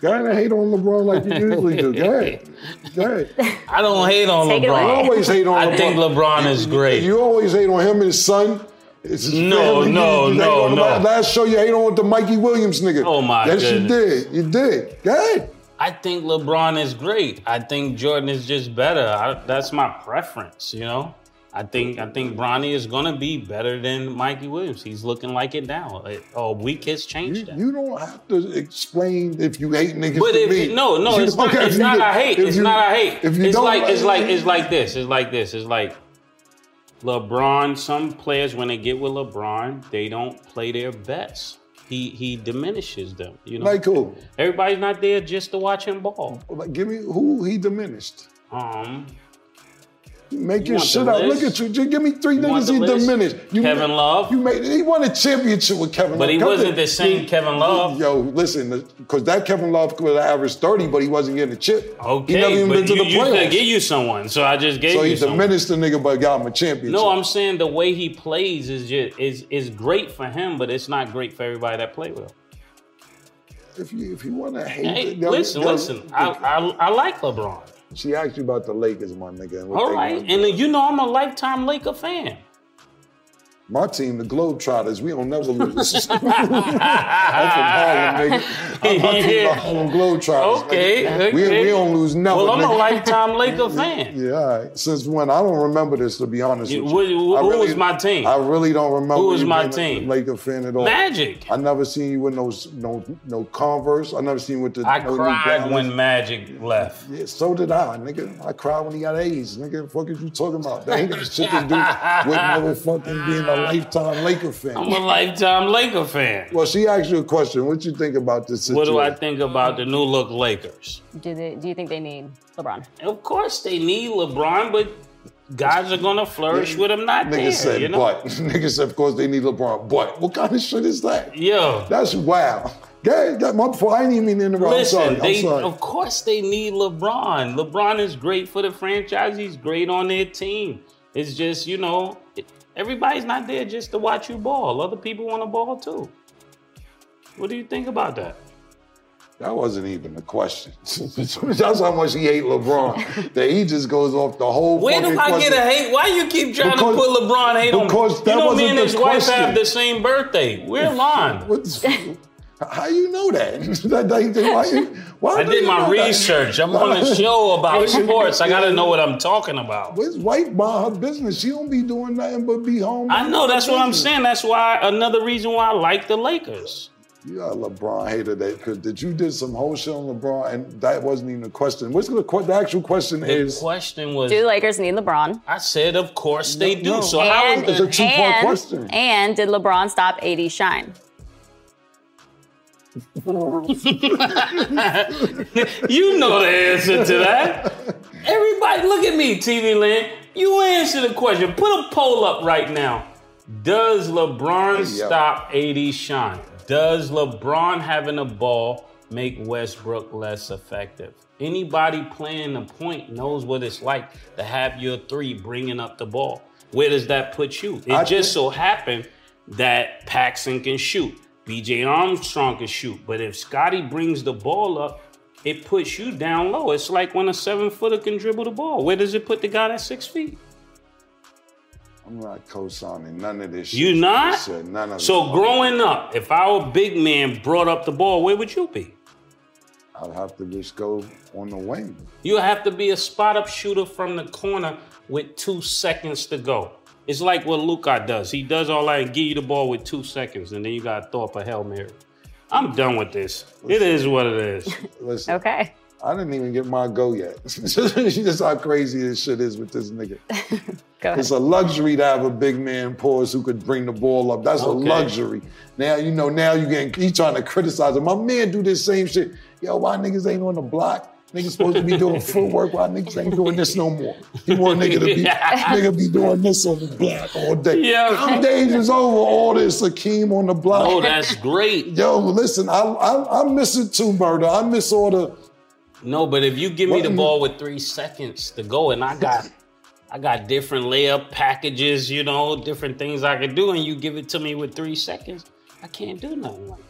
Go ahead and hate on LeBron like you usually do. Go ahead. Go ahead. I don't hate on Take it away. You LeBron. always hate on I LeBron. think LeBron is great. You always hate on him and his son. It's his No, family. no, you, you no, hate the no. Last show you hate on the Mikey Williams nigga. Oh, my Yes, you did. You did. Go ahead. I think LeBron is great. I think Jordan is just better. I, that's my preference, you know. I think I think Bronny is gonna be better than Mikey Williams. He's looking like it now. It- a week has changed You, that. you don't have to explain if you hate niggas But if me. no, no, You it's not. It's not I hate. It's you- not I hate. If you It's don't like it's like it's like this. It's like this. It's like LeBron, some players when they get with LeBron, they don't play their best. He he diminishes them. You know, Like who? everybody's not there just to watch him ball. Like, give me who he diminished. Um, Make You your shit out. Look at you. Just give me three You niggas he list? diminished. You Kevin Love? You made. He won a championship with Kevin But Love. he Come wasn't the same Kevin Love. Yo, listen, because that Kevin Love could have averaged 30, but he wasn't getting a chip. okay, He never even but been to you, the you could playoffs. give you someone, so I just gave so you he someone. diminished the nigga, but got him a championship. No, I'm saying the way he plays is just is is great for him, but it's not great for everybody that play with him. if you if you want to hate, Hey, it, listen, listen. I, I I like LeBron. She asked you about the Lakers, my nigga. All right, and then, you know I'm a lifetime Laker fan. My team, the Globetrotters, we don't never lose. I'm from Harlem, nigga. I'm my team, the Harlem Globetrotters. Okay, nigga. We, we don't lose never. Well, I'm a nigga. lifetime Laker fan. Yeah, all right. Since when? I don't remember this, to be honest You- with you. who- who really- was my team? I really don't remember. Who was my a team? Laker fan at all. Magic. I never seen you with no no no Converse. I never seen you with the. I no cried when Magic left. Yeah, so did I, nigga. I cried when he got AIDS, nigga. Fuck is you talking about? That ain't got shit to do with motherfucking being a lifetime Laker fan. I'm a lifetime Laker fan. Well, she asked you a question. What you think about this What do I think about the new look Lakers? Do they? Do you think they need LeBron? Of course they need LeBron, but guys are gonna flourish with him not Nigga there. said, you know? but. Nigga said, of course they need LeBron. But what kind of shit is that? Yo, That's wow. Yeah, that my fault. I didn't even mean to interrupt. listen, I'm sorry. they I'm sorry. of course they need LeBron. LeBron is great for the franchise. He's great on their team. It's just you know, it- everybody's not there just to watch you ball. Other people want to ball too. What do you think about that? That wasn't even the question. That's how much he hate LeBron. that he just goes off the whole. Where do I question. get a hate? Why you keep trying Because- to put LeBron hate on me? because You that know me wasn't and the his wife have the same birthday. We're lying. What the- how you know that? that, that, that why, you- why I did my know that? research. I'm on a show about sports. I gotta know what I'm talking about. His wife mind her business. She don't be doing nothing but be home. I know that's what I'm saying. That's why another reason why I like the Lakers. You got a LeBron hater that because did you did some whole shit on LeBron and that wasn't even a question. What's the the actual question The is? question was, Do the Lakers need LeBron? I said, of course they No, do. no. So how And, is It's a two-part and, question. and did LeBron stop AD shine? You know the answer to that? Everybody, look at me, TV Land. You answer the question. Put a poll up right now. Does LeBron Hey, stop AD shine? Does LeBron having a ball make Westbrook less effective? Anybody playing the point knows what it's like to have your three bringing up the ball. Where does that put you? It I just think- so happened that Paxson can shoot. BJ Armstrong can shoot. But if Scottie brings the ball up, it puts you down low. It's like when a seven footer can dribble the ball. Where does it put the guy that's six feet? I'm not co-signing none of this shit. You not? said none of So growing up, if our big man brought up the ball, where would you be? I'd have to just go on the wing. You have to be a spot up shooter from the corner with two seconds to go. It's like what Luka does. He does all that and give you the ball with two seconds, and then you got to throw up a Hail Mary. I'm done with this. It is what it is. Listen, Okay. I didn't even get my go yet. Just how crazy this shit is with this nigga. Go ahead. It's a luxury to have a big man pause who could bring the ball up. That's a Okay. luxury. Now you know. Now you getting he trying to criticize him. My man do this same shit. Yo, why niggas ain't on the block? Niggas supposed to be doing footwork. Why niggas ain't doing this no more? He want nigga to be nigga be doing this on the block all day. Yeah. Days is over. All this Akeem on the block. Oh, that's great. Yo, listen, I, I I miss it too, murder. I miss all the. No, but if you give me the ball with three seconds to go, and I got, I got different layup packages, you know, different things I can do, and you give it to me with three seconds, I can't do nothing like that.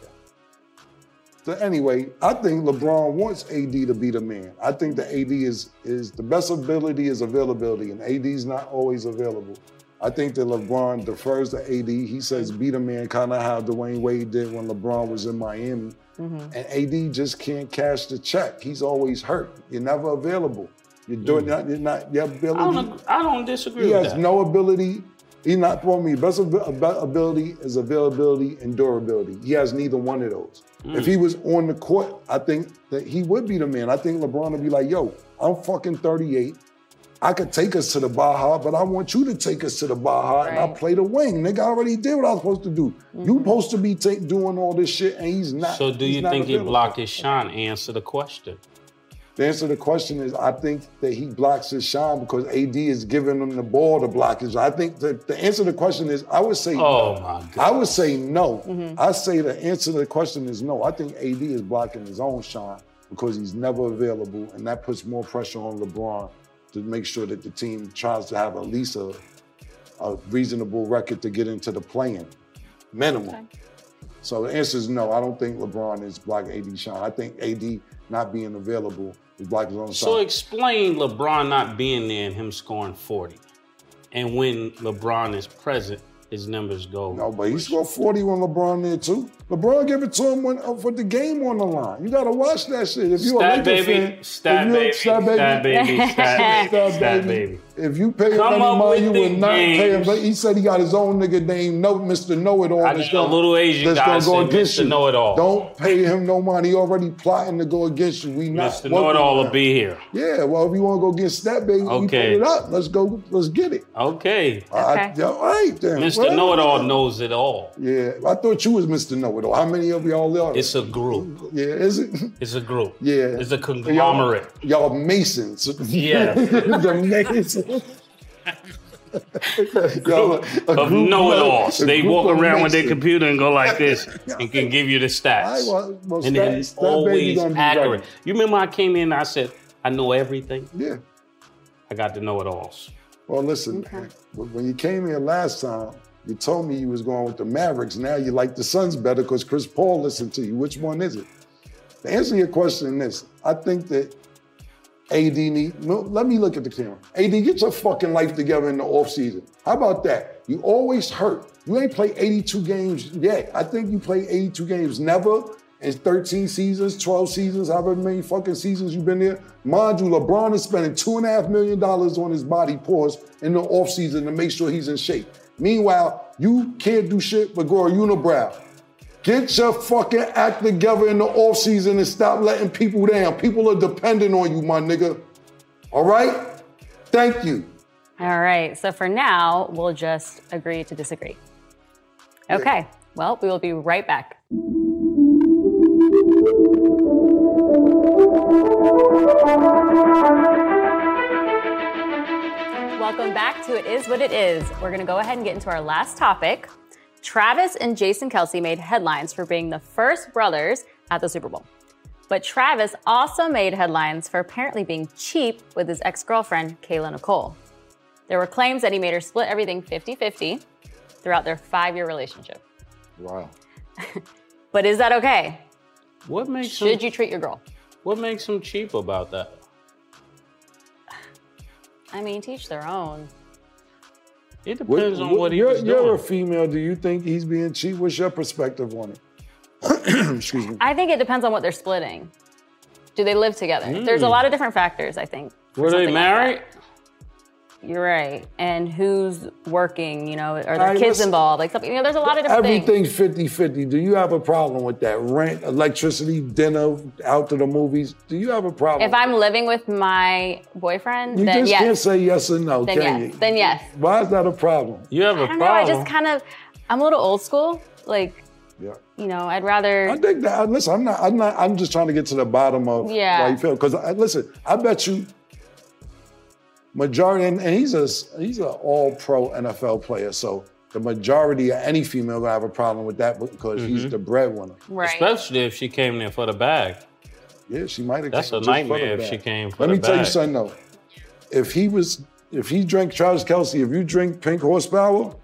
So anyway, I think LeBron wants AD to be the man. I think the AD is is the best ability is availability, and AD is not always available. I think that LeBron defers to AD. He says be the man, kind of how Dwyane Wade did when LeBron was in Miami. Mm-hmm. And AD just can't cash the check. He's always hurt. You're never available. You're doing mm. not. You're not your I ability. don't, I don't disagree He with has that. no ability. He's not for me. Best ab- ab- ability is availability and durability. He has neither one of those. If he was on the court, I think that he would be the man. I think LeBron would be like, yo, I'm fucking 38. I could take us to the Baja, but I want you to take us to the Baja, and I Right. play the wing. Nigga, I already did what I was supposed to do. You mm-hmm. supposed to be ta- doing all this shit, and he's not. So do you not think he available. blocked his shine? Answer the question. The answer to the question is I think that he blocks his shine because AD is giving him the ball to block his. I think that the answer to the question is I would say Oh my God. I would say no. Mm-hmm. I say the answer to the question is no. I think AD is blocking his own shine because he's never available, and that puts more pressure on LeBron to make sure that the team tries to have at least a, a reasonable record to get into the playing minimum. So the answer is no. I don't think LeBron is blocking AD shine. I think AD not being available his own So shine. explain LeBron not being there and him scoring 40. And when LeBron is present, his numbers go. No, but he scored 40 when LeBron there too. LeBron gave it to him when uh, for the game on the line. You gotta watch that shit. If you a Stat Lakers baby, fan, stat a- baby, stat baby, stat baby, Stat stat baby. Baby. If you pay him Come any money, you will would the not pay him. But he said he got his own nigga named No Mr. Know It All. I got a little Asian guy said Mr. Know-It-All. Don't pay him no money. He already plotting to go against you. We not Mr. Know It All will be here. Yeah, well, if you want to go against that Baby, Okay. we put it up. Let's go. Let's get it. Okay. I, yeah, all right then. Mr. Well, Know It All knows it all. Yeah, I thought you was Mr. Know It All. How many of y'all are? It's a group. yeah, is it? It's a group. Yeah. It's a conglomerate. Y'all, y'all Masons. Yeah. the Masons. Y'all, a Of group know it alls. They walk of around with their computer and go like this and can give you the stats. All right, well, well, and Stat- then Stat always accurate. right. You remember I came in and I said, I know everything? Yeah. I got to know it alls. Well, listen, when you came here last time, you told me you was going with the Mavericks. Now you like the Suns better because Chris Paul listened to you. Which one is it? To answer your question is this, I think that AD need, no, let me look at the camera. AD, get your fucking life together in the offseason. How about that? You always hurt. You ain't played 82 games yet. I think you played 82 games never in 13 seasons, 12 seasons, however many fucking seasons you've been there. Mind you, LeBron is spending two and a half million dollars on his body pause in the offseason to make sure he's in shape. Meanwhile, you can't do shit but grow a unibrow. Get your fucking act together in the offseason and stop letting people down. People are dependent on you, my nigga. All right? Thank you. All right. So for now, we'll just agree to disagree. Okay. Well, we will be right back. Welcome back to It Is What It Is. We're going to go ahead and get into our last topic. Travis and Jason Kelce made headlines for being the first brothers at the Super Bowl. But Travis also made headlines for apparently being cheap with his ex girlfriend, Kayla Nicole. There were claims that he made her split everything 50 50 throughout their five year relationship. Wow. But is that okay? What makes Should him, you treat your girl? What makes him cheap about that? I mean, teach their own. It depends on what he you're, was you're a female. Do you think he's being cheap? What's your perspective on it? Excuse me. I think it depends on what they're splitting. Do they live together? Hmm. There's a lot of different factors, I think. Were they something like married? that. You're right. And who's working, you know, are there right, kids let's- involved? Like something, you know, there's a lot of different things. Everything's 50 50. Do you have a problem with that? Rent, electricity, dinner, out to the movies? Do you have a problem? If I'm living with my boyfriend, you then just yes. can't say yes or no, then can yes. you? Then yes. Why is that a problem? You have a I don't know. I just kind of, I'm a little old school. Like, Yeah. you know, I'd rather. I think that. Listen, I'm not. I'm not. I'm just trying to get to the bottom of Yeah. why you feel. Because uh, listen, I bet you majority, and, and he's a he's an All Pro NFL player, so the majority of any female gonna have a problem with that because he's mm-hmm. the breadwinner. right. Especially if she came there for the bag. Yeah, she might have. That's came a just for the nightmare if bag. she came for Let the me tell you something though. If he was, if he drank Travis Kelce, if you drink Pink Horsepower,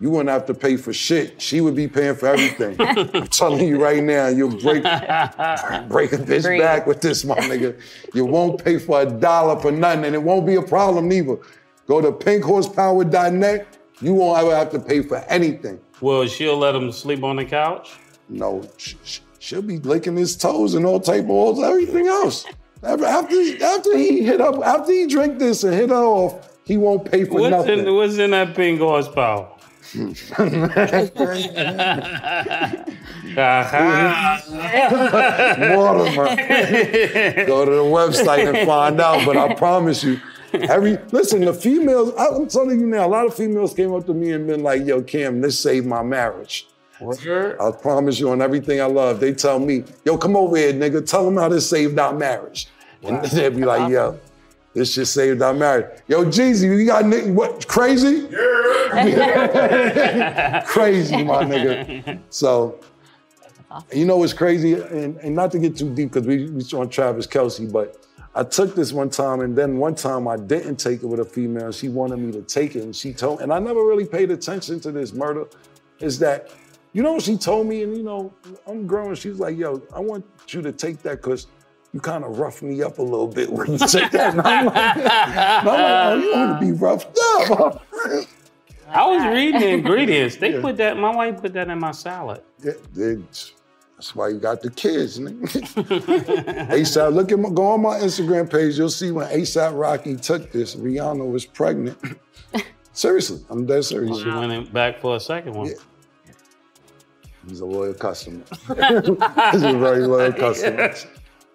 you wouldn't have to pay for shit. She would be paying for everything. I'm telling you right now, you'll break break a bitch back with this, my nigga. You won't pay for a dollar for nothing, and it won't be a problem neither. Go to pinkhorsepower.net. You won't ever have to pay for anything. Well, she'll let him sleep on the couch. No, sh- sh- she'll be licking his toes and all type of all everything else. After after, after he hit up, after he drink this and hit her off, he won't pay for What's nothing. in, what's in that pink horsepower? Mortimer. Go to the website and find out. But I promise you, Every listen, the females. I'm telling you now, a lot of females came up to me and been like, "Yo, Cam, this saved my marriage." Word. I promise you on everything I love. They tell me, "Yo, come over here, nigga. Tell them how this saved our marriage." And they'd be like, "Yo, this shit saved our marriage." Yo, Jeezy, you got ni- what crazy? Yeah. crazy, my nigga. So, you know what's crazy, and, and not to get too deep because we we on Travis Kelce, but I took this one time, and then one time I didn't take it with a female. She wanted me to take it, and she told, and I never really paid attention to this murder. Is that, you know, what she told me, and you know, I'm growing. She's like, "Yo, I want you to take that because." You kind of rough me up a little bit when you take that. And I'm like, and I'm like, oh, you want to be roughed up. I was reading the ingredients. They put that. My wife put that in my salad. Yeah, that's why you got the kids, nigga. ASAP, look at my, go on my Instagram page. You'll see when ASAP Rocky took this, Rihanna was pregnant. Seriously, I'm dead serious. She went in back for a second one. Yeah. He's a loyal customer. He's a very loyal customer.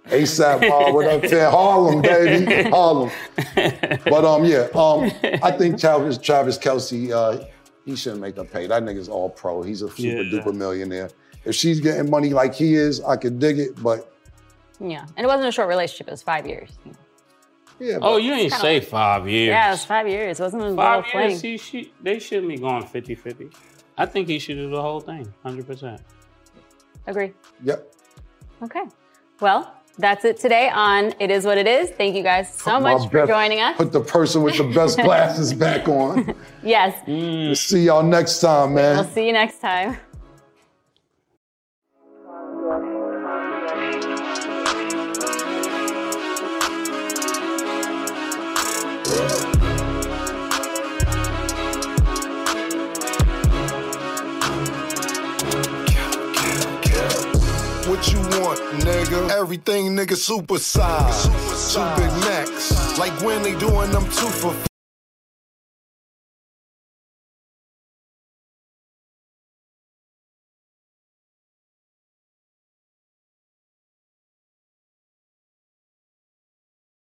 ASAP, uh, what up there? Harlem, baby, Harlem. But um, yeah, um, I think Travis Travis Kelce, uh, he shouldn't make her pay. That nigga's all pro. He's a super Yeah. duper millionaire. If she's getting money like he is, I could dig it. But Yeah, and it wasn't a short relationship. It was five years. yeah, Oh, but- you ain't say five years. Yeah, it was five years. It wasn't a little Five fling. years, he, she, they shouldn't be going 50 50. I think he should do the whole thing, 100%. Agree. yep. Okay. Well, that's it today on It Is What It Is. Thank you guys so much for joining us. Put the person with the best glasses back on. Yes. We'll see y'all next time, man. We'll see you next time. What you want, nigga? Everything, nigga, super size. Two big necks. Like when they doing them two for